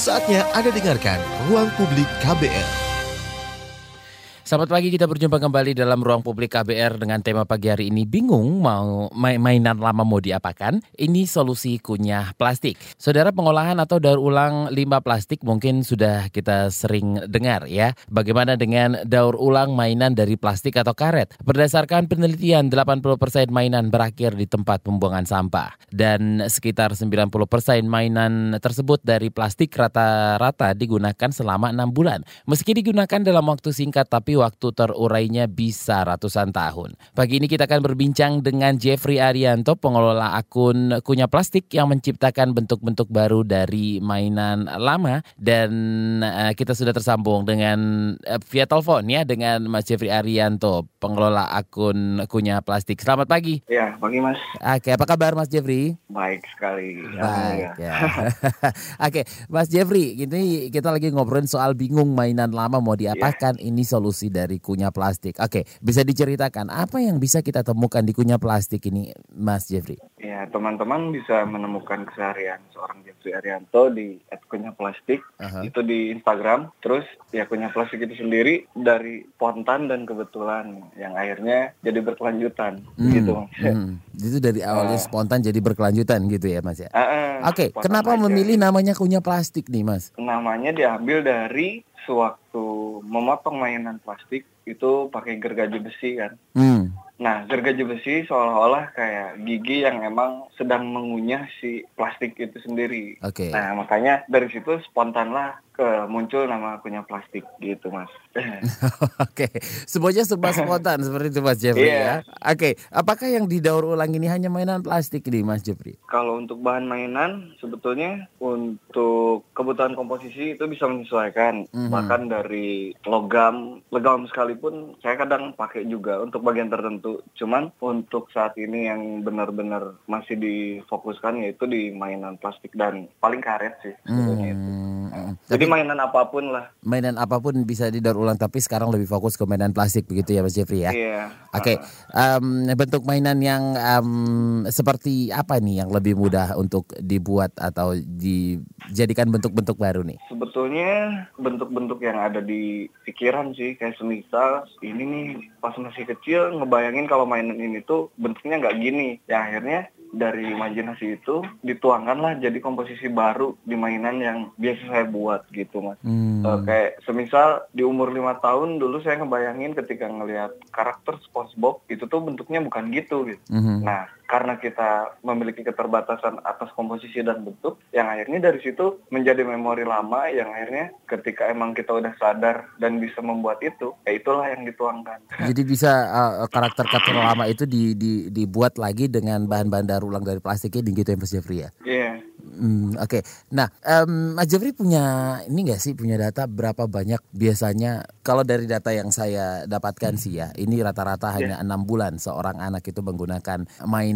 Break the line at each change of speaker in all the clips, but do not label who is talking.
Saatnya Anda dengarkan Ruang Publik KBR.
Selamat pagi, kita berjumpa kembali dalam ruang publik KBR dengan tema pagi hari ini. Bingung mau mainan lama mau diapakan? Ini solusi kunyah plastik. Saudara pengolahan atau daur ulang limbah plastik mungkin sudah kita sering dengar ya. Bagaimana dengan daur ulang mainan dari plastik atau karet? Berdasarkan penelitian, 80% mainan berakhir di tempat pembuangan sampah. Dan sekitar 90% mainan tersebut dari plastik rata-rata digunakan selama enam bulan. Meski digunakan dalam waktu singkat tapi waktu terurainya bisa ratusan tahun. Pagi ini kita akan berbincang dengan Jeffrey Arianto, pengelola akun Kunya Plastik yang menciptakan bentuk-bentuk baru dari mainan lama dan uh, kita sudah tersambung dengan uh, via telepon ya dengan Mas Jeffrey Arianto, pengelola akun Kunya Plastik. Selamat pagi.
Ya, pagi Mas.
Oke, apa kabar Mas Jeffrey?
Baik sekali.
Baik ya. Oke, Mas Jeffrey, ini kita lagi ngobrolin soal bingung mainan lama mau diapakan. Ya. Ini solusi dari kunyah plastik. Oke, bisa diceritakan apa yang bisa kita temukan di kunyah plastik ini, Mas Jeffrey?
Ya, teman-teman bisa menemukan keseharian seorang Jeffrey Arianto di kunyah plastik, uh-huh. itu di Instagram. Terus ya kunyah plastik itu sendiri dari spontan dan kebetulan yang akhirnya jadi berkelanjutan, hmm. gitu.
Hmm. Itu dari awalnya uh, spontan jadi berkelanjutan gitu ya, Mas ya. Uh, uh, Oke, kenapa aja. memilih namanya kunyah plastik nih, Mas?
Namanya diambil dari sewaktu memotong mainan plastik itu pakai gergaji besi kan. Hmm. Nah, gergaji besi seolah-olah kayak gigi yang emang sedang mengunyah si plastik itu sendiri.
Oke. Okay.
Nah, makanya dari situ spontan lah ke muncul nama kunyah plastik gitu, Mas.
Oke, okay. semuanya serba spontan seperti itu, Mas Jeffrey yeah. ya. Oke, okay. apakah yang didaur ulang ini hanya mainan plastik ini, Mas Jeffrey?
Kalau untuk bahan mainan, sebetulnya untuk kebutuhan komposisi itu bisa menyesuaikan. Mm -hmm. Bahkan dari logam, logam sekalipun saya kadang pakai juga untuk bagian tertentu Cuman untuk saat ini yang benar-benar masih difokuskan yaitu di mainan plastik dan paling karet sih hmm. itu. Jadi mainan apa pun lah.
Mainan apa pun bisa didaur ulang tapi sekarang lebih fokus ke mainan plastik begitu ya Mas Jeffrey ya.
Iya.
Oke. Okay. Um, bentuk mainan yang um, seperti apa nih yang lebih mudah untuk dibuat atau dijadikan bentuk-bentuk baru nih?
Sebetulnya bentuk-bentuk yang ada di pikiran sih kayak semisal ini nih pas masih kecil ngebayangin kalau mainan ini tuh bentuknya nggak gini. Ya akhirnya dari imajinasi itu dituangkanlah jadi komposisi baru di mainan yang biasa saya buat gitu mas. Hmm. Uh, kayak semisal di umur lima tahun dulu saya ngebayangin ketika ngelihat karakter SpongeBob itu tuh bentuknya bukan gitu gitu. Hmm. Nah karena kita memiliki keterbatasan atas komposisi dan bentuk yang akhirnya dari situ menjadi memori lama yang akhirnya ketika emang kita udah sadar dan bisa membuat itu ya itulah yang dituangkan
jadi bisa uh, karakter-karakter lama itu di, di, dibuat lagi dengan bahan-bahan daur ulang dari plastiknya gitu ya Mas Jeffrey ya
iya yeah.
Hmm, Oke, okay. nah um, Mas Jeffrey punya ini nggak sih punya data berapa banyak biasanya kalau dari data yang saya dapatkan sih ya ini rata-rata yeah. hanya enam bulan seorang anak itu menggunakan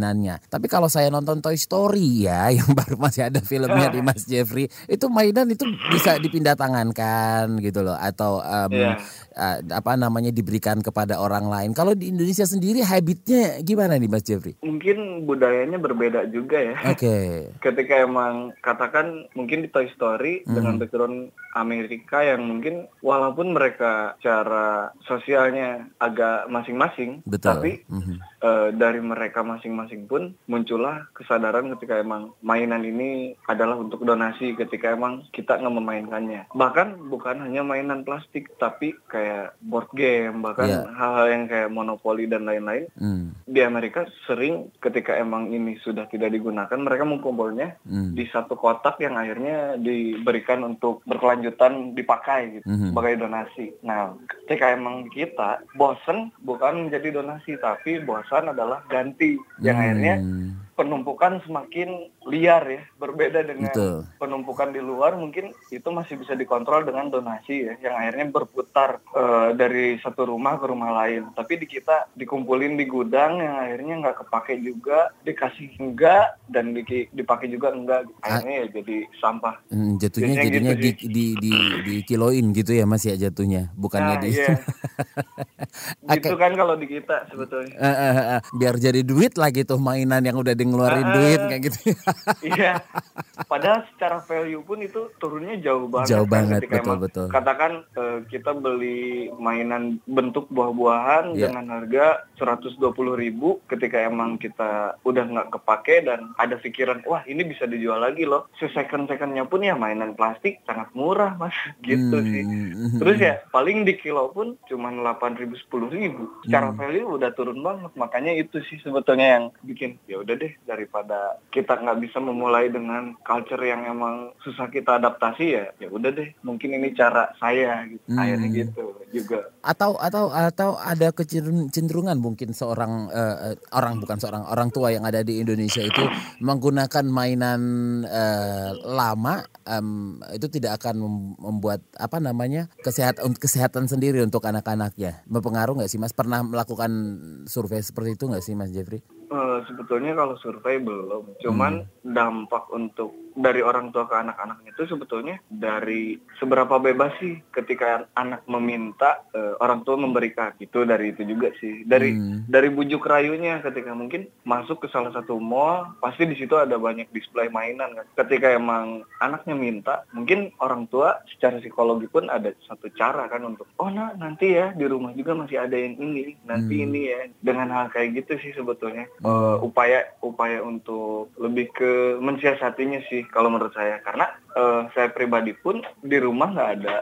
mainannya. Tapi kalau saya nonton Toy Story ya yang baru masih ada filmnya di Mas Jeffrey itu mainan itu bisa dipindah tangankan gitu loh atau um, yeah. uh, apa namanya diberikan kepada orang lain. Kalau di Indonesia sendiri habitnya gimana nih Mas Jeffrey?
Mungkin budayanya berbeda juga ya.
Oke. Okay.
Ketika memang katakan mungkin di Toy Story hmm. dengan background Amerika yang mungkin walaupun mereka cara sosialnya agak masing-masing, tapi hmm. Uh, dari mereka masing-masing pun muncullah kesadaran ketika emang mainan ini adalah untuk donasi ketika emang kita nggak memainkannya. Bahkan bukan hanya mainan plastik, tapi kayak board game, bahkan iya. hal-hal yang kayak monopoli dan lain-lain. Hmm. Di Amerika sering ketika emang ini sudah tidak digunakan, mereka mengkumpulnya hmm. di satu kotak yang akhirnya diberikan untuk berkelanjutan dipakai gitu hmm. sebagai donasi. Nah, ketika emang kita bosen bukan menjadi donasi tapi bosan adalah ganti yang hmm. akhirnya penumpukan semakin liar ya, berbeda dengan Betul. penumpukan di luar mungkin itu masih bisa dikontrol dengan donasi ya, yang akhirnya berputar uh, dari satu rumah ke rumah lain. Tapi di kita dikumpulin di gudang yang akhirnya nggak kepake juga, dikasih enggak dan di, dipakai juga enggak, akhirnya ya jadi sampah.
Hmm, jatuhnya jadinya, jadinya gitu di, di, di, di kiloin gitu ya Mas ya jatuhnya, bukannya nah, di. Iya.
gitu kan kalau di kita sebetulnya. Uh, uh,
uh, biar jadi duit lagi tuh mainan yang udah di ngeluarin uh, duit kayak gitu.
iya. Padahal secara value pun itu turunnya jauh banget.
Jauh kan, banget betul betul.
Katakan uh, kita beli mainan bentuk buah-buahan yeah. dengan harga 120 ribu ketika emang kita udah nggak kepake dan ada pikiran wah ini bisa dijual lagi loh. Second secondnya pun ya mainan plastik sangat murah mas gitu hmm. sih. Terus ya paling di kilo pun cuma 8 ribu 10 ribu. Secara hmm. value udah turun banget. Makanya itu sih sebetulnya yang bikin ya udah deh daripada kita nggak bisa memulai dengan culture yang emang susah kita adaptasi ya ya udah deh mungkin ini cara saya gitu hmm. akhirnya gitu juga
atau atau atau ada kecenderungan mungkin seorang uh, orang bukan seorang orang tua yang ada di Indonesia itu menggunakan mainan uh, lama um, itu tidak akan membuat apa namanya kesehatan kesehatan sendiri untuk anak-anaknya berpengaruh nggak sih mas pernah melakukan survei seperti itu nggak sih mas Jeffrey?
Uh, sebetulnya kalau survei belum, cuman hmm. dampak untuk dari orang tua ke anak-anaknya itu sebetulnya dari seberapa bebas sih ketika anak meminta uh, orang tua memberikan? Itu dari itu juga sih. Dari hmm. dari bujuk rayunya ketika mungkin masuk ke salah satu mall pasti di situ ada banyak display mainan kan. Ketika emang anaknya minta mungkin orang tua secara psikologi pun ada satu cara kan untuk oh nah nanti ya di rumah juga masih ada yang ini nanti hmm. ini ya. Dengan hal kayak gitu sih sebetulnya. Uh, upaya upaya untuk lebih ke mensiasatinya sih kalau menurut saya. Karena uh, saya pribadi pun di rumah nggak ada.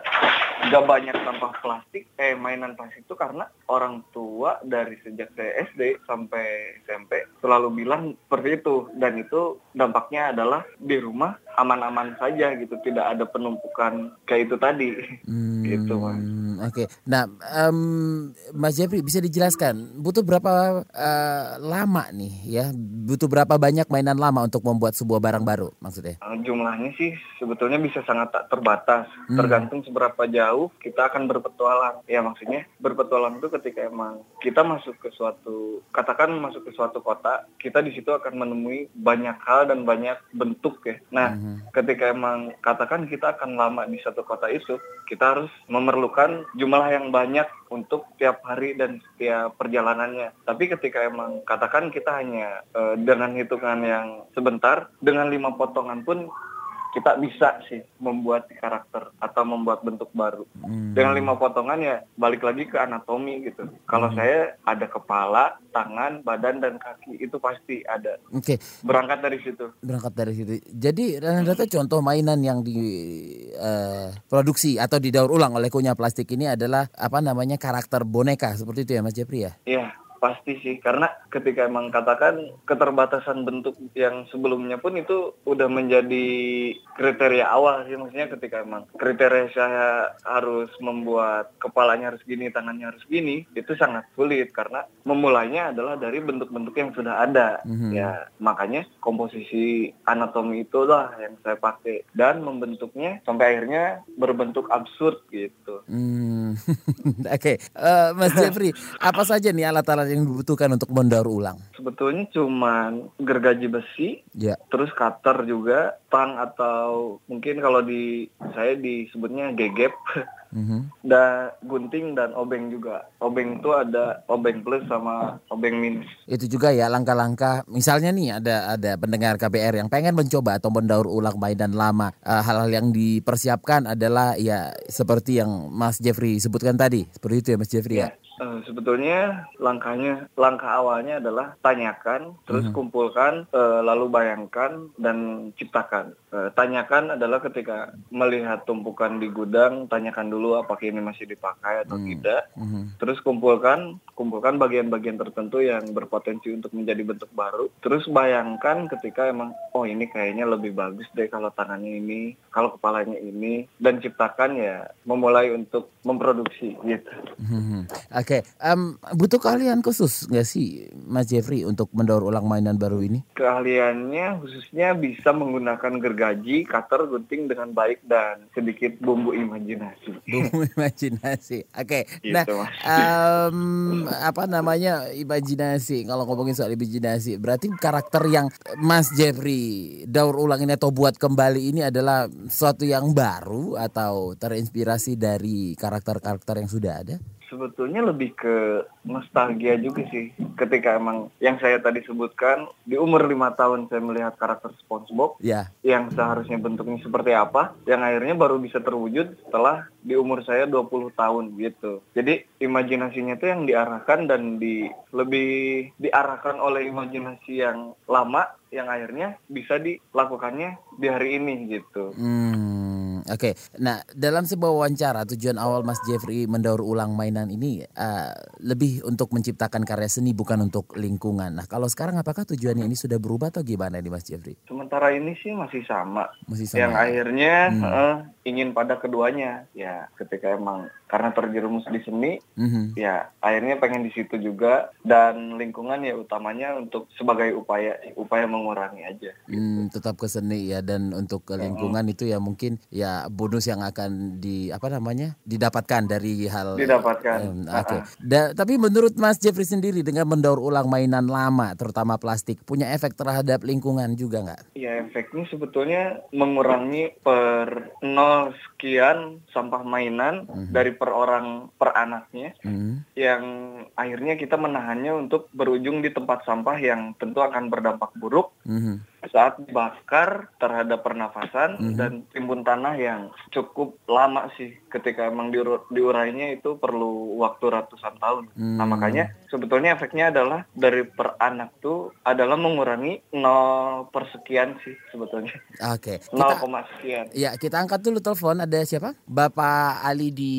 Nggak banyak sampah plastik eh mainan plastik itu karena orang tua dari sejak saya SD sampai SMP selalu bilang seperti itu. Dan itu dampaknya adalah di rumah aman-aman saja gitu tidak ada penumpukan kayak itu tadi. Hmm, gitu mas.
oke. Okay. nah um, Mas Jeffrey bisa dijelaskan butuh berapa uh, lama nih ya? Butuh berapa banyak mainan lama untuk membuat sebuah barang baru maksudnya?
Uh, jumlahnya sih sebetulnya bisa sangat tak terbatas hmm. tergantung seberapa jauh kita akan berpetualang ya maksudnya berpetualang itu ketika emang kita masuk ke suatu katakan masuk ke suatu kota kita di situ akan menemui banyak hal dan banyak bentuk ya nah hmm Ketika emang katakan kita akan lama di satu kota itu, kita harus memerlukan jumlah yang banyak untuk tiap hari dan setiap perjalanannya. Tapi ketika emang katakan kita hanya uh, dengan hitungan yang sebentar, dengan lima potongan pun kita bisa sih membuat karakter atau membuat bentuk baru. Hmm. Dengan lima potongan ya balik lagi ke anatomi gitu. Kalau hmm. saya ada kepala, tangan, badan dan kaki itu pasti ada.
Oke. Okay.
Berangkat dari situ.
Berangkat dari situ. Jadi rata-rata contoh mainan yang diproduksi eh, uh, atau didaur ulang oleh kunyah plastik ini adalah apa namanya karakter boneka seperti itu ya Mas Jepri ya?
Iya pasti sih karena ketika emang katakan keterbatasan bentuk yang sebelumnya pun itu udah menjadi kriteria awal sih maksudnya ketika emang kriteria saya harus membuat kepalanya harus gini tangannya harus gini itu sangat sulit karena memulainya adalah dari bentuk-bentuk yang sudah ada mm-hmm. ya makanya komposisi anatomi itulah yang saya pakai dan membentuknya sampai akhirnya berbentuk absurd gitu.
Mm. Oke, okay. uh, eh, Mas Jeffrey, apa saja nih alat-alat yang dibutuhkan untuk mendaur ulang?
Sebetulnya cuma gergaji besi, yeah. terus cutter juga, tang atau mungkin kalau di saya disebutnya gegep. Mm-hmm. Dan gunting dan obeng juga. Obeng itu ada obeng plus sama obeng minus.
Itu juga ya langkah-langkah. Misalnya nih ada ada pendengar KBR yang pengen mencoba atau mendaur ulang mainan lama. Uh, hal-hal yang dipersiapkan adalah ya seperti yang Mas Jeffrey sebutkan tadi. Seperti itu ya Mas Jeffrey ya. ya?
Uh, sebetulnya langkahnya langkah awalnya adalah tanyakan, terus hmm. kumpulkan, uh, lalu bayangkan dan ciptakan. Uh, tanyakan adalah ketika melihat tumpukan di gudang, tanyakan dulu apakah ini masih dipakai atau hmm. tidak. Hmm. Terus kumpulkan, kumpulkan bagian-bagian tertentu yang berpotensi untuk menjadi bentuk baru. Terus bayangkan ketika emang oh ini kayaknya lebih bagus deh kalau tangannya ini, kalau kepalanya ini dan ciptakan ya memulai untuk memproduksi gitu.
Hmm. Oke. Oke, um, butuh keahlian khusus nggak sih Mas Jeffrey untuk mendaur ulang mainan baru ini?
Keahliannya khususnya bisa menggunakan gergaji, cutter, gunting dengan baik dan sedikit bumbu imajinasi.
Bumbu imajinasi. Oke. Okay. Gitu, nah, um, apa namanya imajinasi? Kalau ngomongin soal imajinasi, berarti karakter yang Mas Jeffrey daur ulang ini atau buat kembali ini adalah sesuatu yang baru atau terinspirasi dari karakter-karakter yang sudah ada?
Sebetulnya lebih ke nostalgia juga sih. Ketika emang yang saya tadi sebutkan di umur lima tahun saya melihat karakter SpongeBob
yeah.
yang seharusnya bentuknya seperti apa, yang akhirnya baru bisa terwujud setelah di umur saya 20 tahun gitu. Jadi imajinasinya itu yang diarahkan dan di lebih diarahkan oleh imajinasi yang lama yang akhirnya bisa dilakukannya di hari ini gitu.
Hmm, Oke, okay. nah dalam sebuah wawancara tujuan awal Mas Jeffrey mendaur ulang mainan ini uh, lebih untuk menciptakan karya seni bukan untuk lingkungan. Nah kalau sekarang apakah tujuannya ini sudah berubah atau gimana nih Mas Jeffrey?
Sementara ini sih masih sama.
Masih sama.
Yang akhirnya hmm. uh, ingin pada keduanya ya ketika emang karena terjerumus di seni mm-hmm. ya akhirnya pengen di situ juga dan lingkungan ya utamanya untuk sebagai upaya upaya mengurangi aja
gitu. hmm, tetap ke seni ya dan untuk ke lingkungan mm-hmm. itu ya mungkin ya bonus yang akan di apa namanya didapatkan dari hal
didapatkan
um, oke okay. Da, tapi menurut Mas Jeffrey sendiri dengan mendaur ulang mainan lama terutama plastik punya efek terhadap lingkungan juga nggak?
Ya efeknya sebetulnya mengurangi per nol sekian sampah mainan mm-hmm. dari per orang per anaknya hmm. yang akhirnya kita menahannya untuk berujung di tempat sampah yang tentu akan berdampak buruk hmm saat dibakar terhadap pernafasan mm -hmm. dan timbun tanah yang cukup lama sih ketika emang diur diurainya itu perlu waktu ratusan tahun. Mm. Nah makanya sebetulnya efeknya adalah dari per anak tuh adalah mengurangi nol persekian sih sebetulnya.
Oke.
Okay. 0, sekian.
Ya kita angkat dulu telepon ada siapa? Bapak Ali di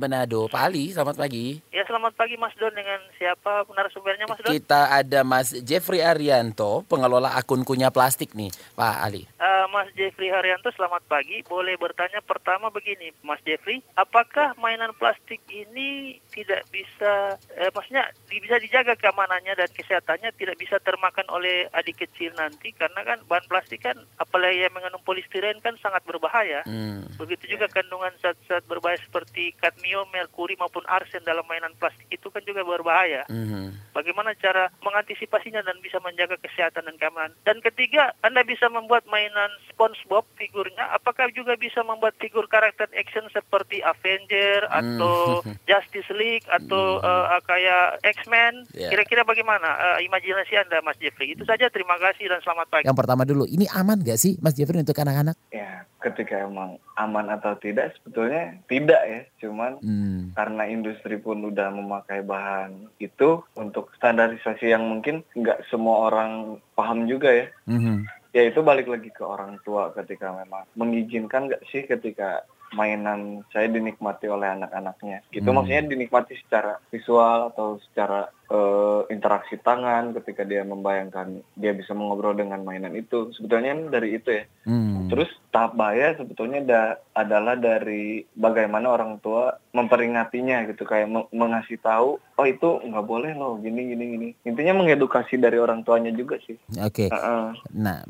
Manado. Pak Ali selamat pagi.
Ya selamat pagi Mas Don dengan siapa narasumbernya Mas Don?
Kita ada Mas Jeffrey Arianto pengelola akun kunyah plastik nih, Pak Ali.
Uh, Mas Jeffrey Haryanto, selamat pagi. Boleh bertanya pertama begini, Mas Jeffrey, apakah mainan plastik ini tidak bisa, eh, maksudnya bisa dijaga keamanannya dan kesehatannya tidak bisa termakan oleh adik kecil nanti karena kan bahan plastik kan apalagi yang mengandung polistiren kan sangat berbahaya. Hmm. Begitu juga kandungan zat-zat berbahaya seperti kadmium, merkuri maupun arsen dalam mainan plastik itu kan juga berbahaya. Hmm. Bagaimana cara mengantisipasinya dan bisa menjaga kesehatan dan keamanan? Dan dan ketiga, Anda bisa membuat mainan SpongeBob figurnya. Apakah juga bisa membuat figur karakter action seperti Avenger hmm. atau Justice League atau hmm. uh, kayak X-Men? Yeah. Kira-kira bagaimana uh, imajinasi Anda, Mas Jeffrey? Itu saja. Terima kasih dan selamat pagi.
Yang pertama dulu, ini aman gak sih, Mas Jeffrey untuk anak-anak?
Ya, ketika emang aman atau tidak, sebetulnya tidak ya. Cuman hmm. karena industri pun udah memakai bahan itu untuk standarisasi yang mungkin nggak semua orang paham juga ya. Mm-hmm. Ya itu balik lagi ke orang tua ketika memang mengizinkan nggak sih ketika mainan saya dinikmati oleh anak-anaknya. Gitu mm. maksudnya dinikmati secara visual atau secara uh, interaksi tangan ketika dia membayangkan dia bisa mengobrol dengan mainan itu sebetulnya dari itu ya hmm. terus tahap bahaya sebetulnya da adalah dari bagaimana orang tua memperingatinya gitu kayak mengasih tahu oh itu nggak boleh loh gini gini gini intinya mengedukasi dari orang tuanya juga sih
oke okay. uh -uh. nah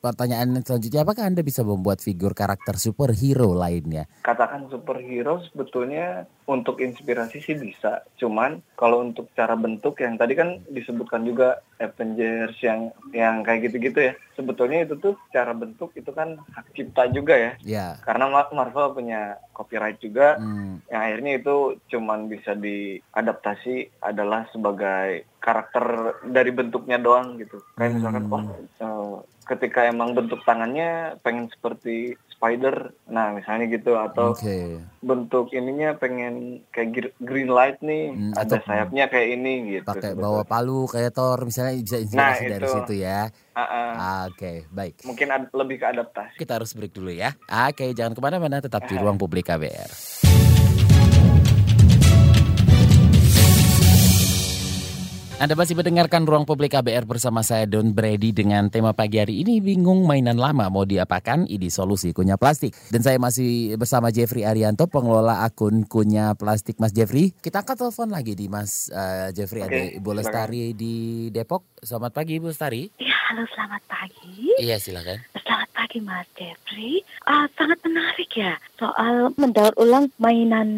pertanyaan selanjutnya apakah anda bisa membuat figur karakter superhero lainnya
katakan superhero sebetulnya untuk inspirasi sih bisa cuman kalau untuk cara bentuk yang tadi kan disebutkan juga Avengers yang yang kayak gitu-gitu ya sebetulnya itu tuh cara bentuk itu kan hak cipta juga ya
yeah.
karena Marvel punya copyright juga hmm. yang akhirnya itu cuman bisa diadaptasi adalah sebagai karakter dari bentuknya doang gitu kayak misalkan hmm. oh uh, ketika emang bentuk tangannya pengen seperti spider nah misalnya gitu atau okay. bentuk ininya pengen kayak green light nih hmm, ada sayapnya kayak ini gitu
pakai bawa palu kayak Thor misalnya bisa inspirasi nah, dari situ ya. Uh -uh. oke okay, baik.
Mungkin lebih ke adaptasi.
Kita harus break dulu ya. Oke okay, jangan ke mana-mana tetap di ruang publik KBR Anda masih mendengarkan Ruang Publik KBR bersama saya Don Brady dengan tema pagi hari ini bingung mainan lama mau diapakan? Ini solusi kunyah plastik. Dan saya masih bersama Jeffrey Arianto pengelola akun kunyah plastik Mas Jeffrey. Kita angkat telepon lagi di Mas uh, Jeffrey okay, ada Ibu Lestari di Depok. Selamat pagi Ibu Lestari.
Iya, halo selamat pagi.
Iya, silakan.
Selamat pagi Mas Jeffrey. Uh, sangat menarik ya soal mendaur ulang mainan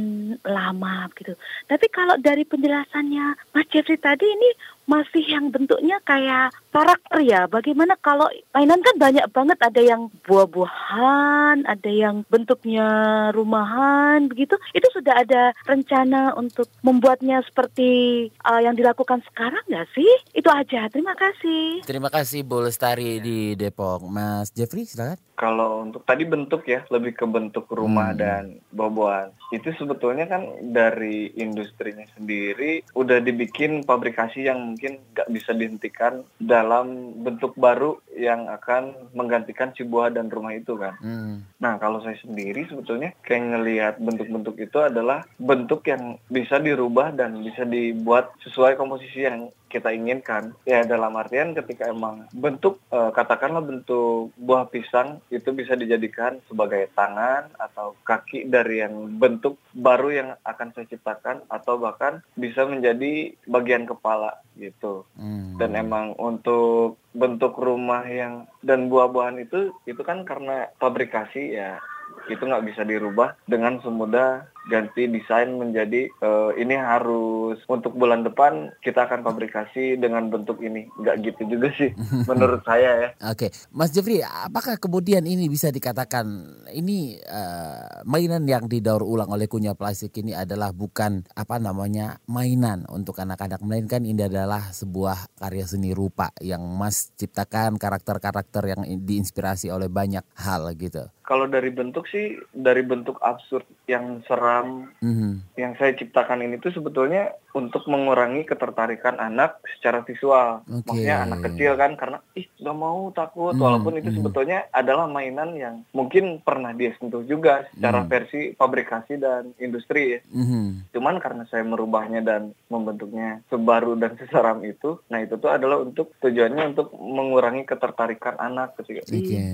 lama gitu. Tapi kalau dari penjelasannya Mas Jeffrey tadi ini masih yang bentuknya kayak karakter ya. Bagaimana kalau mainan kan banyak banget ada yang buah-buahan, ada yang bentuknya rumahan begitu. Itu sudah ada rencana untuk membuatnya seperti uh, yang dilakukan sekarang nggak sih? Itu aja. Terima kasih.
Terima kasih Bu Lestari di Depok. Mas Jeffrey silakan.
Kalau untuk tadi bentuk ya, lebih ke bentuk rumah hmm. dan buah-buahan. Itu sebetulnya kan dari industrinya sendiri udah dibikin pabrikasi yang mungkin nggak bisa dihentikan dalam bentuk baru yang akan menggantikan si buah dan rumah itu kan. Hmm. Nah kalau saya sendiri sebetulnya kayak ngelihat bentuk-bentuk itu adalah bentuk yang bisa dirubah dan bisa dibuat sesuai komposisi yang kita inginkan. Ya dalam artian ketika emang bentuk e, katakanlah bentuk buah pisang itu bisa dijadikan sebagai tangan atau kaki dari yang bentuk baru yang akan saya ciptakan atau bahkan bisa menjadi bagian kepala gitu. Hmm. Dan emang untuk bentuk rumah yang dan buah-buahan itu itu kan karena fabrikasi ya itu nggak bisa dirubah dengan semudah ganti desain menjadi uh, ini harus untuk bulan depan kita akan fabrikasi dengan bentuk ini nggak gitu juga sih menurut saya ya
oke okay. Mas Jeffrey apakah kemudian ini bisa dikatakan ini uh, mainan yang didaur ulang oleh kunyah plastik ini adalah bukan apa namanya mainan untuk anak-anak melainkan ini adalah sebuah karya seni rupa yang Mas ciptakan karakter-karakter yang diinspirasi oleh banyak hal gitu
kalau dari bentuk sih dari bentuk absurd yang seram mm-hmm. yang saya ciptakan ini tuh sebetulnya untuk mengurangi ketertarikan anak secara visual. Okay. Maksudnya anak kecil kan karena ih gak mau takut mm-hmm. walaupun itu mm-hmm. sebetulnya adalah mainan yang mungkin pernah dia sentuh juga secara mm-hmm. versi fabrikasi dan industri ya. Mm-hmm. Cuman karena saya merubahnya dan membentuknya sebaru dan seseram itu, nah itu tuh adalah untuk tujuannya untuk mengurangi ketertarikan anak ketika okay.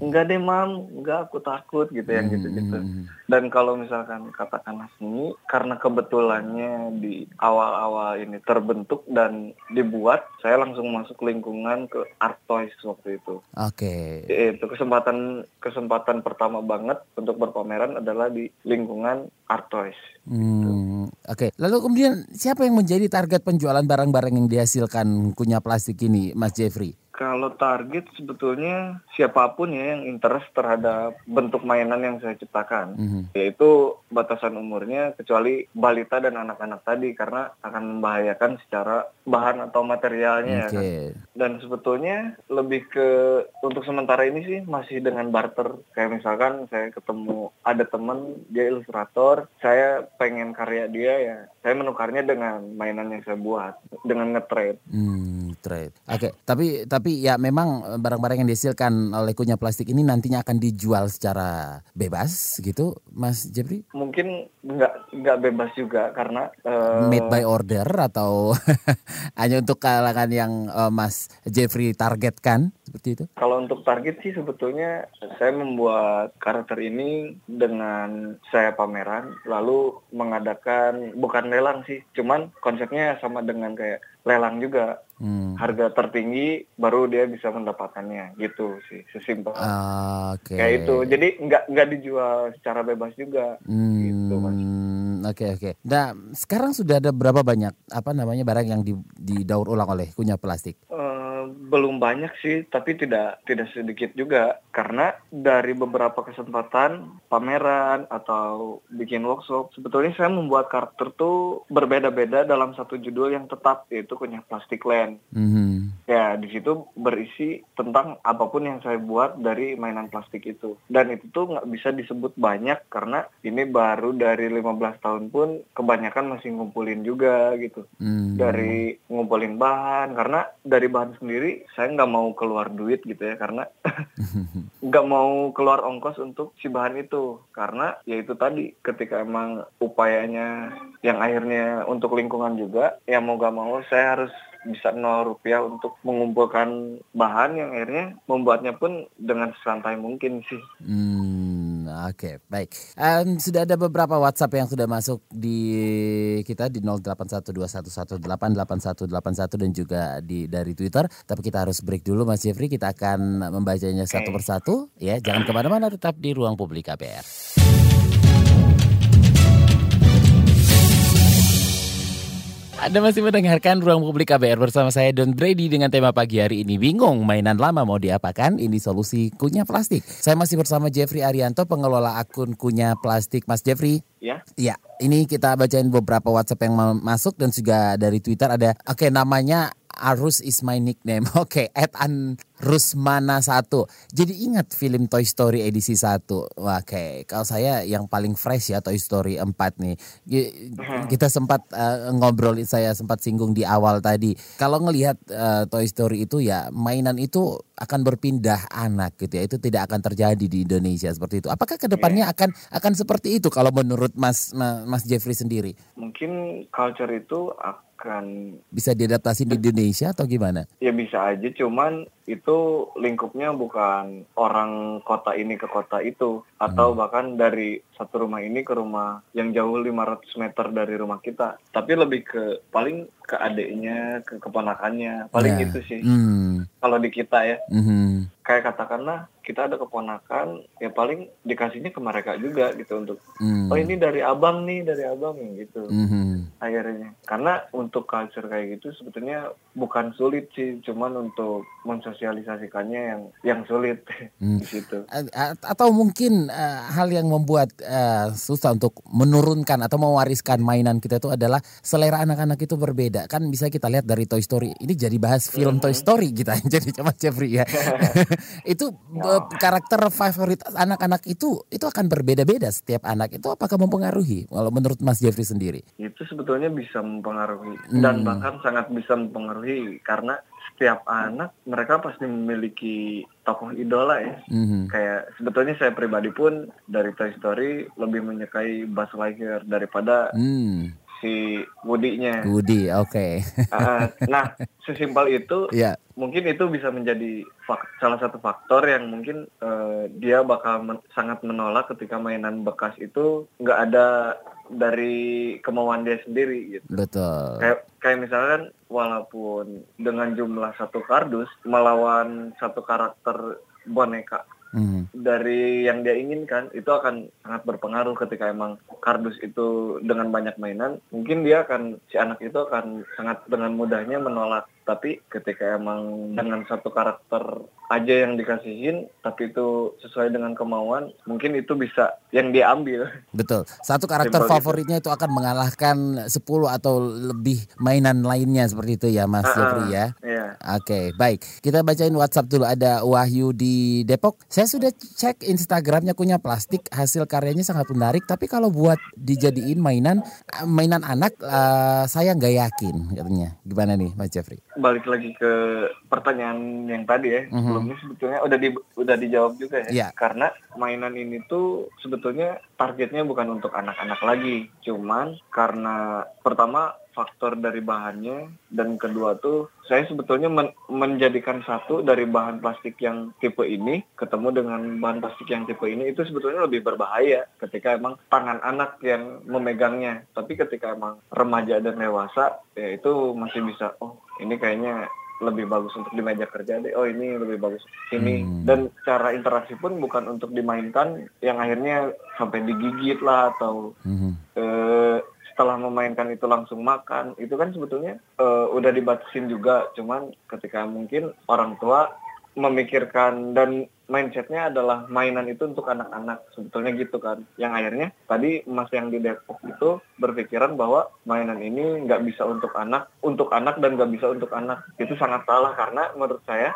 enggak deh mam, enggak aku takut gitu ya gitu-gitu. Dan kalau misalkan katakanlah seni karena kebetulannya di awal-awal ini terbentuk dan dibuat saya langsung masuk lingkungan ke art toys waktu itu.
Oke.
Okay. Itu kesempatan kesempatan pertama banget untuk berpameran adalah di lingkungan art toys.
Hmm, Oke, okay. lalu kemudian siapa yang menjadi target penjualan barang-barang yang dihasilkan kunyah plastik ini, Mas Jeffrey?
Kalau target sebetulnya siapa pun ya yang interest terhadap bentuk mainan yang saya ciptakan, mm -hmm. yaitu batasan umurnya kecuali balita dan anak-anak tadi karena akan membahayakan secara bahan atau materialnya okay. ya kan. Dan sebetulnya lebih ke untuk sementara ini sih masih dengan barter. Kayak misalkan saya ketemu ada teman dia ilustrator, saya pengen karya dia ya, saya menukarnya dengan mainan yang saya buat dengan nge-trade.
Hmm, trade. Oke, okay. tapi tapi tapi ya memang eh, barang-barang yang dihasilkan oleh kunyah plastik ini nantinya akan dijual secara bebas gitu, Mas Jeffrey?
Mungkin nggak nggak bebas juga karena
uh... made by order atau hanya untuk kalangan yang uh, Mas Jeffrey targetkan seperti itu?
Kalau untuk target sih sebetulnya saya membuat karakter ini dengan saya pameran lalu mengadakan bukan lelang sih, cuman konsepnya sama dengan kayak lelang juga hmm. harga tertinggi baru dia bisa mendapatkannya gitu sih sesimpel uh, okay. kayak itu jadi nggak nggak dijual secara bebas juga hmm. gitu mas
oke okay, oke okay. nah sekarang sudah ada berapa banyak apa namanya barang yang di, didaur ulang oleh kunyah plastik uh,
belum banyak sih, tapi tidak tidak sedikit juga karena dari beberapa kesempatan pameran atau bikin workshop, sebetulnya saya membuat karakter tuh berbeda-beda dalam satu judul yang tetap yaitu kunyah plastik land. Mm-hmm. Ya di situ berisi tentang apa pun yang saya buat dari mainan plastik itu dan itu tuh nggak bisa disebut banyak karena ini baru dari 15 tahun pun kebanyakan masih ngumpulin juga gitu mm-hmm. dari ngumpulin bahan karena dari bahan sendiri sendiri saya nggak mau keluar duit gitu ya karena nggak mau keluar ongkos untuk si bahan itu karena ya itu tadi ketika emang upayanya yang akhirnya untuk lingkungan juga ya mau gak mau saya harus bisa nol rupiah untuk mengumpulkan bahan yang akhirnya membuatnya pun dengan sesantai mungkin sih.
Hmm, oke, okay, baik. Um, sudah ada beberapa WhatsApp yang sudah masuk di kita di 081211888181 dan juga di dari Twitter. Tapi kita harus break dulu Mas Jeffrey. Kita akan membacanya satu persatu. Ya, jangan ke mana-mana, tetap di ruang publik KPR. Anda masih mendengarkan Ruang Publik KBR bersama saya Don Brady dengan tema pagi hari ini. Bingung mainan lama mau diapakan? Ini solusi kunyah plastik. Saya masih bersama Jeffrey Arianto, pengelola akun kunyah plastik. Mas Jeffrey.
Ya.
Ya, ini kita bacain beberapa WhatsApp yang masuk dan juga dari Twitter ada. Oke, okay, namanya Arus is my nickname. Oke, okay, at an Rusmana satu. Jadi ingat film Toy Story edisi satu. Oke. Okay. Kalau saya yang paling fresh ya Toy Story 4 nih. Kita sempat uh, ngobrol saya sempat singgung di awal tadi. Kalau ngelihat uh, Toy Story itu ya mainan itu akan berpindah anak gitu ya. Itu tidak akan terjadi di Indonesia seperti itu. Apakah ke depannya yeah. akan akan seperti itu kalau menurut Mas Mas Jeffrey sendiri?
Mungkin culture itu akan
bisa diadaptasi di Indonesia atau gimana?
Ya bisa aja, cuman itu lingkupnya bukan orang kota ini ke kota itu atau hmm. bahkan dari satu rumah ini ke rumah yang jauh 500 meter dari rumah kita, tapi lebih ke paling ke adiknya, ke keponakannya, paling yeah. gitu sih. Hmm. Kalau di kita ya. Hmm kayak katakanlah kita ada keponakan ya paling dikasihnya ke mereka juga gitu untuk mm. oh ini dari abang nih dari abang gitu mm-hmm. akhirnya karena untuk culture kayak gitu sebetulnya bukan sulit sih cuman untuk mensosialisasikannya yang yang sulit mm. di situ
atau mungkin uh, hal yang membuat uh, susah untuk menurunkan atau mewariskan mainan kita itu adalah selera anak-anak itu berbeda kan bisa kita lihat dari Toy Story ini jadi bahas film mm-hmm. Toy Story kita jadi sama Jeffrey ya itu ya. Karakter favorit anak-anak itu itu akan berbeda-beda setiap anak. Itu apakah mempengaruhi kalau menurut Mas Jeffrey sendiri?
Itu sebetulnya bisa mempengaruhi hmm. dan bahkan sangat bisa mempengaruhi karena setiap anak mereka pasti memiliki tokoh idola ya. Mm-hmm. Kayak sebetulnya saya pribadi pun dari Toy Story lebih menyukai Buzz Lightyear daripada mm si Woody-nya.
Woody, oke. Okay.
uh, nah, sesimpel itu, yeah. mungkin itu bisa menjadi salah satu faktor yang mungkin uh, dia bakal men sangat menolak ketika mainan bekas itu nggak ada dari kemauan dia sendiri gitu.
Betul.
Kayak kayak misalkan walaupun dengan jumlah satu kardus melawan satu karakter boneka hmm. dari yang dia inginkan itu akan sangat berpengaruh ketika emang kardus itu dengan banyak mainan mungkin dia akan si anak itu akan sangat dengan mudahnya menolak tapi ketika emang dengan satu karakter aja yang dikasihin tapi itu sesuai dengan kemauan mungkin itu bisa yang diambil
betul. Satu karakter Simple favoritnya itu. itu akan mengalahkan 10 atau lebih mainan lainnya seperti itu ya Mas uh -uh, Jeffrey ya?
Iya.
oke okay, baik. Kita bacain WhatsApp dulu. Ada Wahyu di Depok. Saya sudah cek Instagramnya punya plastik. Hasil karyanya sangat menarik. Tapi kalau buat dijadiin mainan mainan anak uh, saya nggak yakin katanya. Gimana nih Mas Jeffrey
balik lagi ke pertanyaan yang tadi ya mm-hmm. sebelumnya sebetulnya udah di udah dijawab juga ya yeah. karena mainan ini tuh sebetulnya targetnya bukan untuk anak-anak lagi cuman karena pertama faktor dari bahannya dan kedua tuh saya sebetulnya men menjadikan satu dari bahan plastik yang tipe ini ketemu dengan bahan plastik yang tipe ini itu sebetulnya lebih berbahaya ketika emang tangan anak yang memegangnya tapi ketika emang remaja dan dewasa ya itu masih bisa oh ini kayaknya lebih bagus untuk di meja kerja deh. Oh ini lebih bagus ini. Hmm. Dan cara interaksi pun bukan untuk dimainkan yang akhirnya sampai digigit lah atau hmm. eh, setelah memainkan itu langsung makan. Itu kan sebetulnya eh, udah dibatasin juga. Cuman ketika mungkin orang tua memikirkan dan mindsetnya adalah mainan itu untuk anak-anak sebetulnya gitu kan yang akhirnya tadi mas yang di Depok itu berpikiran bahwa mainan ini nggak bisa untuk anak untuk anak dan nggak bisa untuk anak itu sangat salah karena menurut saya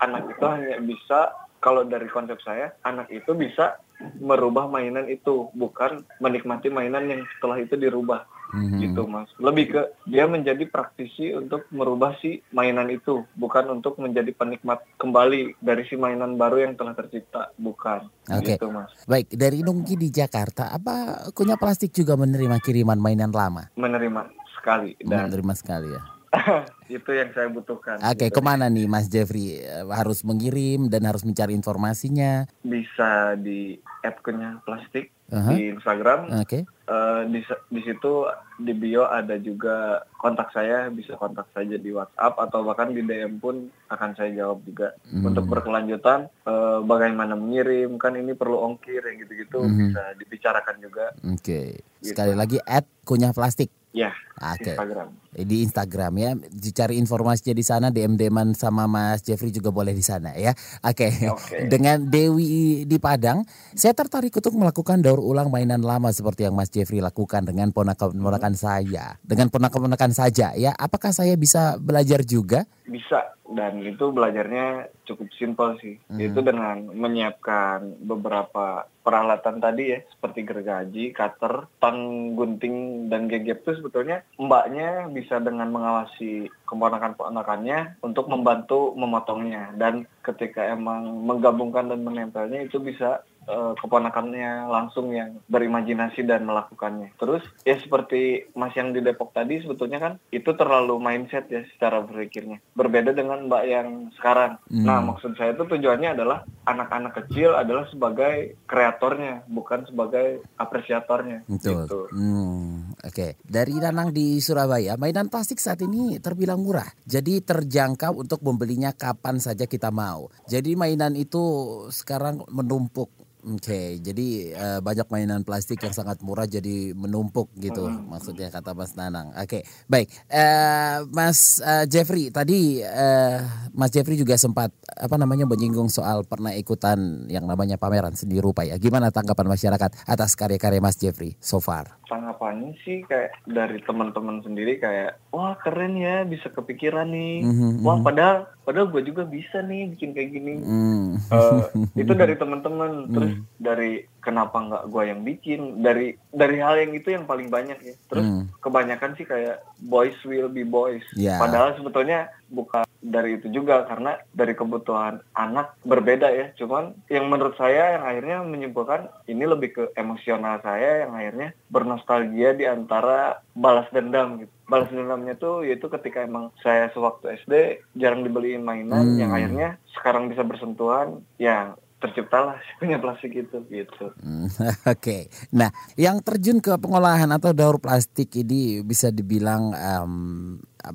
anak itu hanya bisa kalau dari konsep saya anak itu bisa merubah mainan itu bukan menikmati mainan yang setelah itu dirubah hmm. gitu mas lebih ke dia menjadi praktisi untuk merubah si mainan itu bukan untuk menjadi penikmat kembali dari si mainan baru yang telah tercipta bukan
okay. gitu mas baik dari Nungki di Jakarta apa Kunya Plastik juga menerima kiriman mainan lama
menerima sekali
dan menerima sekali ya
itu yang saya butuhkan.
Oke, okay, gitu. ke mana nih Mas Jeffrey? Eh, harus mengirim dan harus mencari informasinya?
Bisa di app-nya plastik uh-huh. di Instagram.
Oke. Okay.
Uh, di di situ di bio ada juga kontak saya, bisa kontak saja di WhatsApp atau bahkan di DM pun akan saya jawab juga. Hmm. Untuk berkelanjutan uh, bagaimana mengirim kan ini perlu ongkir yang gitu-gitu hmm. bisa dibicarakan juga.
Oke. Okay. Gitu. Sekali lagi at kunyah plastik.
Ya.
Okay. Instagram. Di Instagram ya, dicari informasinya di sana, DM deman sama Mas Jeffrey juga boleh di sana ya. Oke. Okay. Okay. Dengan Dewi di Padang, saya tertarik untuk melakukan daur ulang mainan lama seperti yang Mas Jeffrey lakukan dengan ponakan-ponakan hmm. saya, dengan ponakan-ponakan saja ya. Apakah saya bisa belajar juga?
Bisa dan itu belajarnya cukup simpel sih hmm. itu dengan menyiapkan beberapa peralatan tadi ya seperti gergaji, cutter, tang gunting dan gegep itu sebetulnya mbaknya bisa dengan mengawasi keponakan-ponakannya untuk membantu memotongnya dan ketika emang menggabungkan dan menempelnya itu bisa uh, keponakannya langsung yang berimajinasi dan melakukannya. Terus ya seperti Mas yang di Depok tadi sebetulnya kan itu terlalu mindset ya secara berpikirnya. Berbeda dengan Mbak yang sekarang. Hmm. Nah maksud saya itu tujuannya adalah anak-anak kecil adalah sebagai kreatornya bukan sebagai apresiatornya.
Betul. Gitu. Hmm, Oke. Okay. Dari Danang di Surabaya mainan plastik saat ini terbilang murah. Jadi terjangkau untuk membelinya kapan saja kita mau. Jadi mainan itu sekarang menumpuk Oke, okay, jadi uh, banyak mainan plastik yang sangat murah jadi menumpuk gitu, hmm. maksudnya kata Mas Nanang. Oke, okay, baik, uh, Mas uh, Jeffrey tadi uh, Mas Jeffrey juga sempat apa namanya menyinggung soal pernah ikutan yang namanya pameran seni rupa ya. Gimana tanggapan masyarakat atas karya-karya Mas Jeffrey so far?
Tanggapannya sih kayak dari teman-teman sendiri kayak wah keren ya bisa kepikiran nih, mm -hmm, wah padahal padahal gue juga bisa nih bikin kayak gini mm. uh, itu dari teman-teman mm. terus dari kenapa nggak gue yang bikin dari dari hal yang itu yang paling banyak ya terus mm. kebanyakan sih kayak boys will be boys yeah. padahal sebetulnya bukan dari itu juga karena dari kebutuhan anak berbeda ya cuman yang menurut saya yang akhirnya menyimpulkan ini lebih ke emosional saya yang akhirnya bernostalgia di antara balas dendam gitu balas dendamnya tuh yaitu ketika emang saya sewaktu SD jarang dibeliin mainan hmm. yang akhirnya sekarang bisa bersentuhan ya terciptalah punya plastik itu gitu.
Hmm, Oke, okay. nah yang terjun ke pengolahan atau daur plastik ini bisa dibilang um,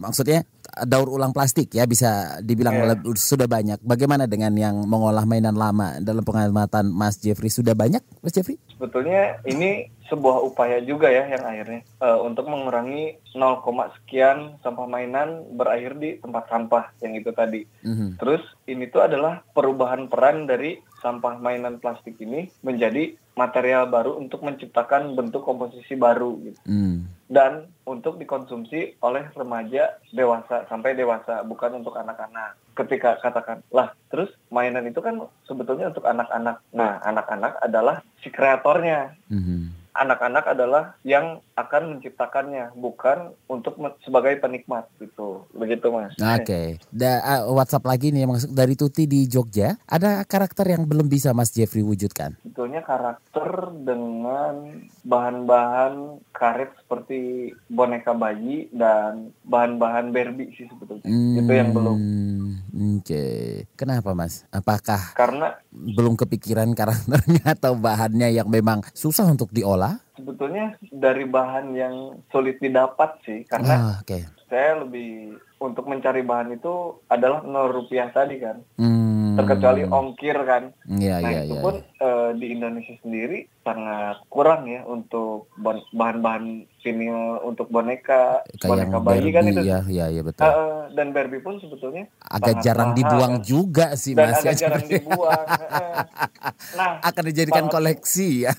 maksudnya daur ulang plastik ya bisa dibilang yeah. sudah banyak. Bagaimana dengan yang mengolah mainan lama dalam pengamatan Mas Jeffrey sudah banyak, Mas Jeffrey?
Sebetulnya ini sebuah upaya juga ya yang akhirnya uh, untuk mengurangi 0, sekian sampah mainan berakhir di tempat sampah yang itu tadi. Mm-hmm. Terus ini tuh adalah perubahan peran dari sampah mainan plastik ini menjadi material baru untuk menciptakan bentuk komposisi baru gitu. Mm. Dan untuk dikonsumsi oleh remaja dewasa sampai dewasa bukan untuk anak-anak. Ketika katakan, lah terus mainan itu kan sebetulnya untuk anak-anak. Nah, anak-anak adalah si kreatornya. Mm-hmm anak-anak adalah yang akan menciptakannya, bukan untuk sebagai penikmat gitu. Begitu Mas.
Oke. Okay. Da, uh, WhatsApp lagi nih maksud dari Tuti di Jogja, ada karakter yang belum bisa Mas Jeffrey wujudkan?
Sebetulnya karakter dengan bahan-bahan karet seperti boneka bayi dan bahan-bahan Barbie sih sebetulnya. Hmm, Itu yang belum.
Oke. Okay. Kenapa Mas? Apakah
karena
belum kepikiran karakternya atau bahannya yang memang susah untuk diolah?
Sebetulnya dari bahan yang sulit didapat sih, karena oh, okay. saya lebih untuk mencari bahan itu adalah nol rupiah tadi kan. Hmm. Terkecuali ongkir kan.
Yeah,
nah
yeah,
itu
yeah,
pun. Uh, di Indonesia sendiri sangat kurang ya untuk bahan-bahan vinil untuk boneka,
Kayak boneka bayi kan itu. Ya, ya, ya betul.
Uh, dan Barbie pun sebetulnya
agak jarang mahal, dibuang kan? juga sih
dan Mas. agak jarang dibuang.
nah, akan dijadikan koleksi ya.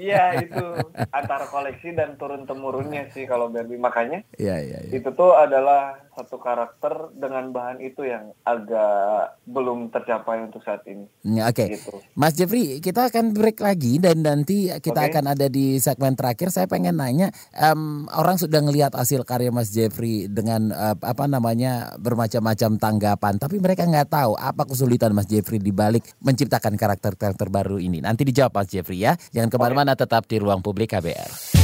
iya, itu antara koleksi dan turun temurunnya sih kalau Barbie. Makanya
Iya, iya, ya.
itu tuh adalah satu karakter dengan bahan itu yang agak belum tercapai untuk saat ini.
Ya, Oke, okay. gitu. Mas Jeffrey, kita akan break lagi dan nanti kita okay. akan ada di segmen terakhir. Saya pengen nanya, um, orang sudah ngelihat hasil karya Mas Jeffrey dengan uh, apa namanya bermacam-macam tanggapan, tapi mereka nggak tahu apa kesulitan Mas Jeffrey di balik menciptakan karakter-karakter baru ini. Nanti dijawab Mas Jeffrey ya. Jangan ke mana-mana, tetap di ruang publik KBR.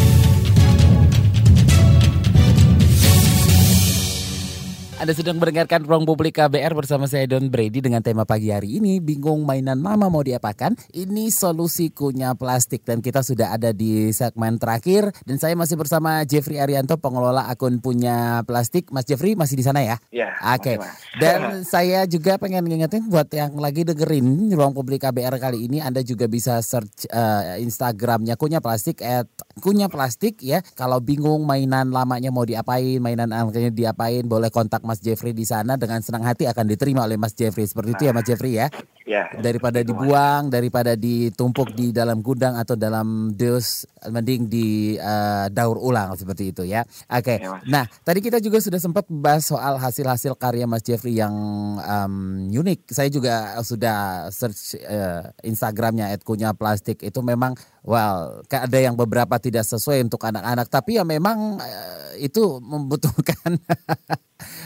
Anda sedang mendengarkan Ruang Publik KBR bersama saya Don Brady dengan tema pagi hari ini bingung mainan mama mau diapakan? Ini solusi kunyah plastik dan kita sudah ada di segmen terakhir dan saya masih bersama Jeffrey Arianto pengelola akun punya plastik. Mas Jeffrey masih di sana ya?
Iya.
Oke. Okay. Dan saya juga pengen ngingetin buat yang lagi dengerin Ruang Publik KBR kali ini Anda juga bisa search uh, Instagramnya kunyah plastik at kunyah plastik ya. Kalau bingung mainan lamanya mau diapain, mainan anaknya diapain, boleh kontak Mas Jeffrey di sana dengan senang hati akan diterima oleh Mas Jeffrey seperti itu ya Mas Jeffrey ya.
Ya.
Daripada dibuang, daripada ditumpuk di dalam gudang atau dalam dus, mending di uh, daur ulang seperti itu ya. Oke. Okay. Ya, nah, tadi kita juga sudah sempat bahas soal hasil-hasil karya Mas Jeffrey yang um, unik. Saya juga sudah search uh, Instagramnya @kunya plastik itu memang well ada yang beberapa tidak sesuai untuk anak-anak tapi ya memang uh, itu membutuhkan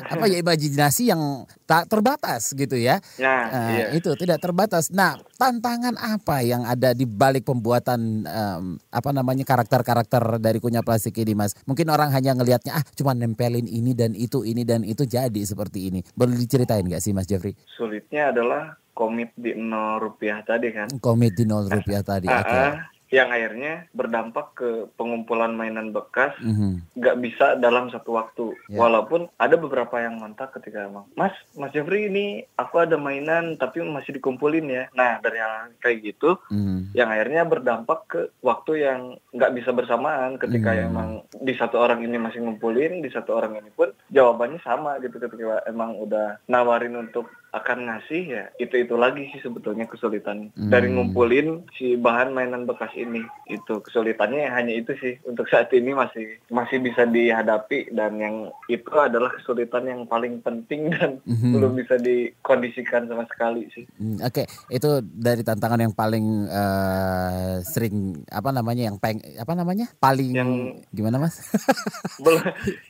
apa ya imajinasi yang tak terbatas gitu ya.
Ya, uh, iya.
itu tidak terbatas. Nah, tantangan apa yang ada di balik pembuatan um, apa namanya karakter-karakter dari kunyah plastik ini, Mas? Mungkin orang hanya ngelihatnya ah cuma nempelin ini dan itu ini dan itu jadi seperti ini. Boleh diceritain nggak sih, Mas Jeffrey?
Sulitnya adalah komit di nol rupiah tadi kan.
Komit di nol rupiah tadi.
Uh, Oke. Okay yang akhirnya berdampak ke pengumpulan mainan bekas mm-hmm. nggak bisa dalam satu waktu yeah. walaupun ada beberapa yang mantap ketika emang mas mas Jeffrey ini aku ada mainan tapi masih dikumpulin ya nah dari yang kayak gitu mm-hmm. yang akhirnya berdampak ke waktu yang nggak bisa bersamaan ketika mm-hmm. emang di satu orang ini masih ngumpulin di satu orang ini pun jawabannya sama gitu ketika emang udah nawarin untuk akan ngasih ya itu itu lagi sih sebetulnya kesulitan hmm. dari ngumpulin si bahan mainan bekas ini itu kesulitannya hanya itu sih untuk saat ini masih masih bisa dihadapi dan yang itu adalah kesulitan yang paling penting dan hmm. belum bisa dikondisikan sama sekali sih.
Hmm, Oke okay. itu dari tantangan yang paling uh, sering apa namanya yang peng apa namanya paling yang gimana mas?
belum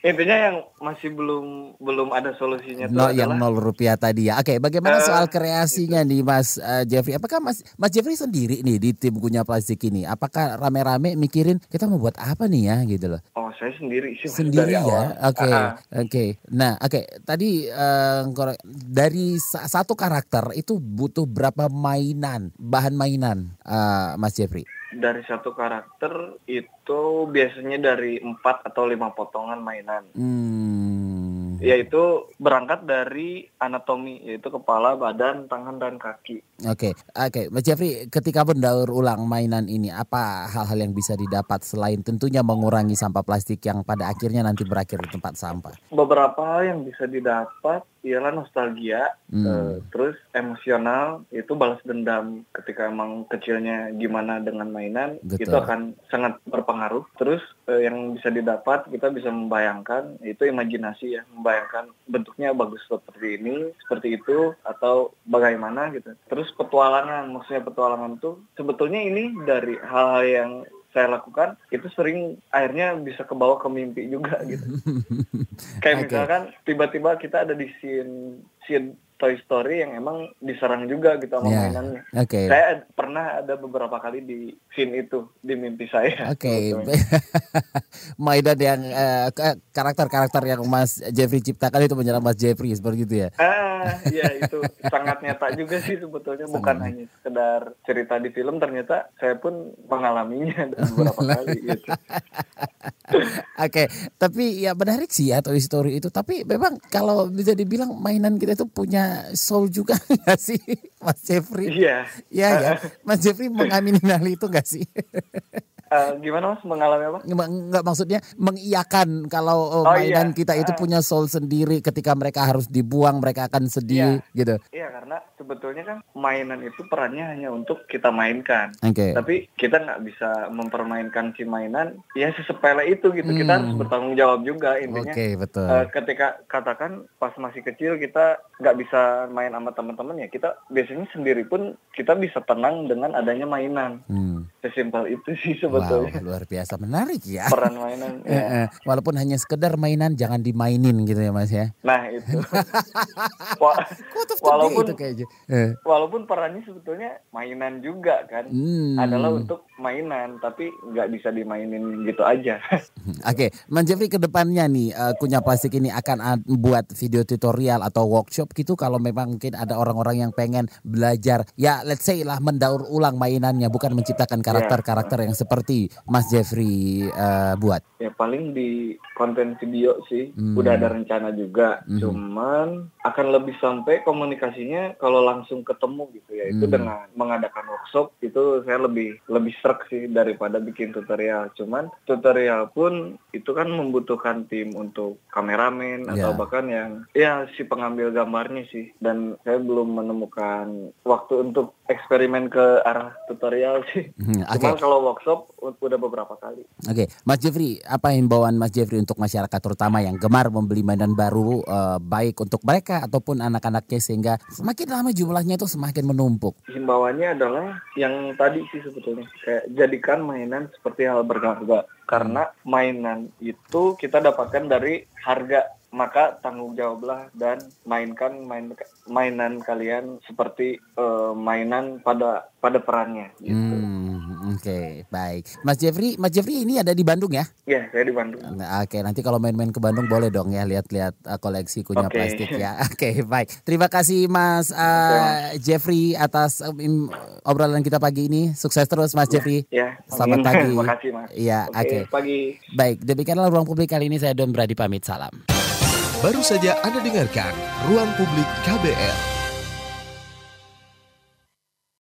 intinya yang masih belum belum ada solusinya.
No, yang nol rupiah tadi ya. Oke okay, bagaimana soal eh, kreasinya nih Mas uh, Jeffrey? Apakah Mas Mas Jeffrey sendiri nih di tim punya plastik ini? Apakah rame-rame mikirin kita mau buat apa nih ya gitu loh?
Oh, saya sendiri sih.
Sendiri ya. Oke. Okay. Oke. Okay. Nah, oke. Okay. Tadi uh, dari satu karakter itu butuh berapa mainan, bahan mainan uh, Mas Jeffrey?
dari satu karakter itu biasanya dari empat atau lima potongan mainan. Hmm yaitu berangkat dari anatomi yaitu kepala, badan, tangan dan kaki.
Oke, okay. oke, okay. Mas Jeffrey, ketika mendaur ulang mainan ini, apa hal-hal yang bisa didapat selain tentunya mengurangi sampah plastik yang pada akhirnya nanti berakhir di tempat sampah?
Beberapa hal yang bisa didapat ialah nostalgia, hmm. uh, terus emosional itu balas dendam ketika emang kecilnya gimana dengan mainan Betul. itu akan sangat berpengaruh. Terus uh, yang bisa didapat kita bisa membayangkan itu imajinasi ya, membayangkan bentuknya bagus seperti ini, seperti itu atau bagaimana gitu. Terus petualangan, maksudnya petualangan itu sebetulnya ini dari hal-hal yang saya lakukan itu sering akhirnya bisa kebawa ke mimpi juga gitu. Kayak okay. misalkan tiba-tiba kita ada di scene scene Toy Story yang emang diserang juga gitu sama yeah. mainannya.
Okay.
Saya pernah ada beberapa kali di scene itu di mimpi saya.
Oke. Okay. mainan yang uh, karakter-karakter yang Mas Jeffrey ciptakan itu menyerang Mas Jeffrey seperti itu ya?
Ah, ya itu sangat nyata juga sih sebetulnya bukan hanya sekedar cerita di film ternyata saya pun mengalaminya beberapa kali gitu.
Oke, okay. tapi ya menarik sih ya Toy Story itu. Tapi memang kalau bisa dibilang mainan kita itu punya soul juga nggak sih Mas Jeffrey?
Iya.
Iya ya. Mas Jeffrey mengamini hal itu nggak sih?
Uh, gimana mas mengalami apa?
Enggak maksudnya mengiyakan kalau uh, oh, mainan iya. kita itu uh, punya soul sendiri ketika mereka harus dibuang mereka akan sedih iya. gitu.
Iya karena sebetulnya kan mainan itu perannya hanya untuk kita mainkan.
Okay.
Tapi kita nggak bisa mempermainkan si mainan ya sesepele itu gitu. Hmm. Kita harus hmm. bertanggung jawab juga intinya.
Oke okay, betul.
Uh, ketika katakan pas masih kecil kita nggak bisa main sama teman-teman ya kita biasanya sendiri pun kita bisa tenang dengan adanya mainan. Hmm. Sesimpel itu sih sebetulnya.
Wow, luar biasa menarik ya.
Peran mainan. ya.
Walaupun hanya sekedar mainan, jangan dimainin gitu ya mas ya.
Nah itu. walaupun itu kayaknya. Walaupun perannya sebetulnya mainan juga kan, hmm. adalah untuk mainan, tapi nggak bisa dimainin gitu aja.
Oke, okay. Mas Jeffrey ke depannya nih uh, kunyah plastik ini akan buat video tutorial atau workshop gitu kalau memang mungkin ada orang-orang yang pengen belajar ya let's say lah mendaur ulang mainannya bukan menciptakan ya. Karakter-karakter yang seperti Mas Jeffrey uh, buat.
Ya paling di konten video sih hmm. udah ada rencana juga, hmm. cuman akan lebih sampai komunikasinya kalau langsung ketemu gitu ya itu hmm. dengan mengadakan workshop itu saya lebih lebih serak sih daripada bikin tutorial. Cuman tutorial pun itu kan membutuhkan tim untuk kameramen yeah. atau bahkan yang ya si pengambil gambarnya sih dan saya belum menemukan waktu untuk eksperimen ke arah tutorial sih. Hmm, okay. Cuman kalau workshop udah beberapa kali.
Oke, okay. Mas Jeffrey, apa himbauan Mas Jeffrey untuk masyarakat terutama yang gemar membeli mainan baru uh, baik untuk mereka ataupun anak-anaknya sehingga semakin lama jumlahnya itu semakin menumpuk.
Himbauannya adalah yang tadi sih sebetulnya kayak jadikan mainan seperti hal berharga karena mainan itu kita dapatkan dari harga maka tanggung jawablah dan mainkan main mainan kalian seperti uh, mainan pada pada perannya gitu.
Hmm, Oke, okay, baik. Mas Jeffrey, Mas Jeffrey ini ada di Bandung ya?
Iya, saya di Bandung.
Nah, Oke, okay, nanti kalau main-main ke Bandung boleh dong ya lihat-lihat uh, koleksi kunyah okay. plastik ya. Oke, okay, baik. Terima kasih Mas uh, Jeffrey atas um, obrolan kita pagi ini. Sukses terus Mas Jeffrey.
Ya.
Selamat pagi.
Terima kasih Mas.
Iya, oke. Okay, okay.
Pagi.
Baik, demikianlah ruang publik kali ini saya Don Brady pamit salam.
Baru saja Anda dengarkan Ruang Publik KBR.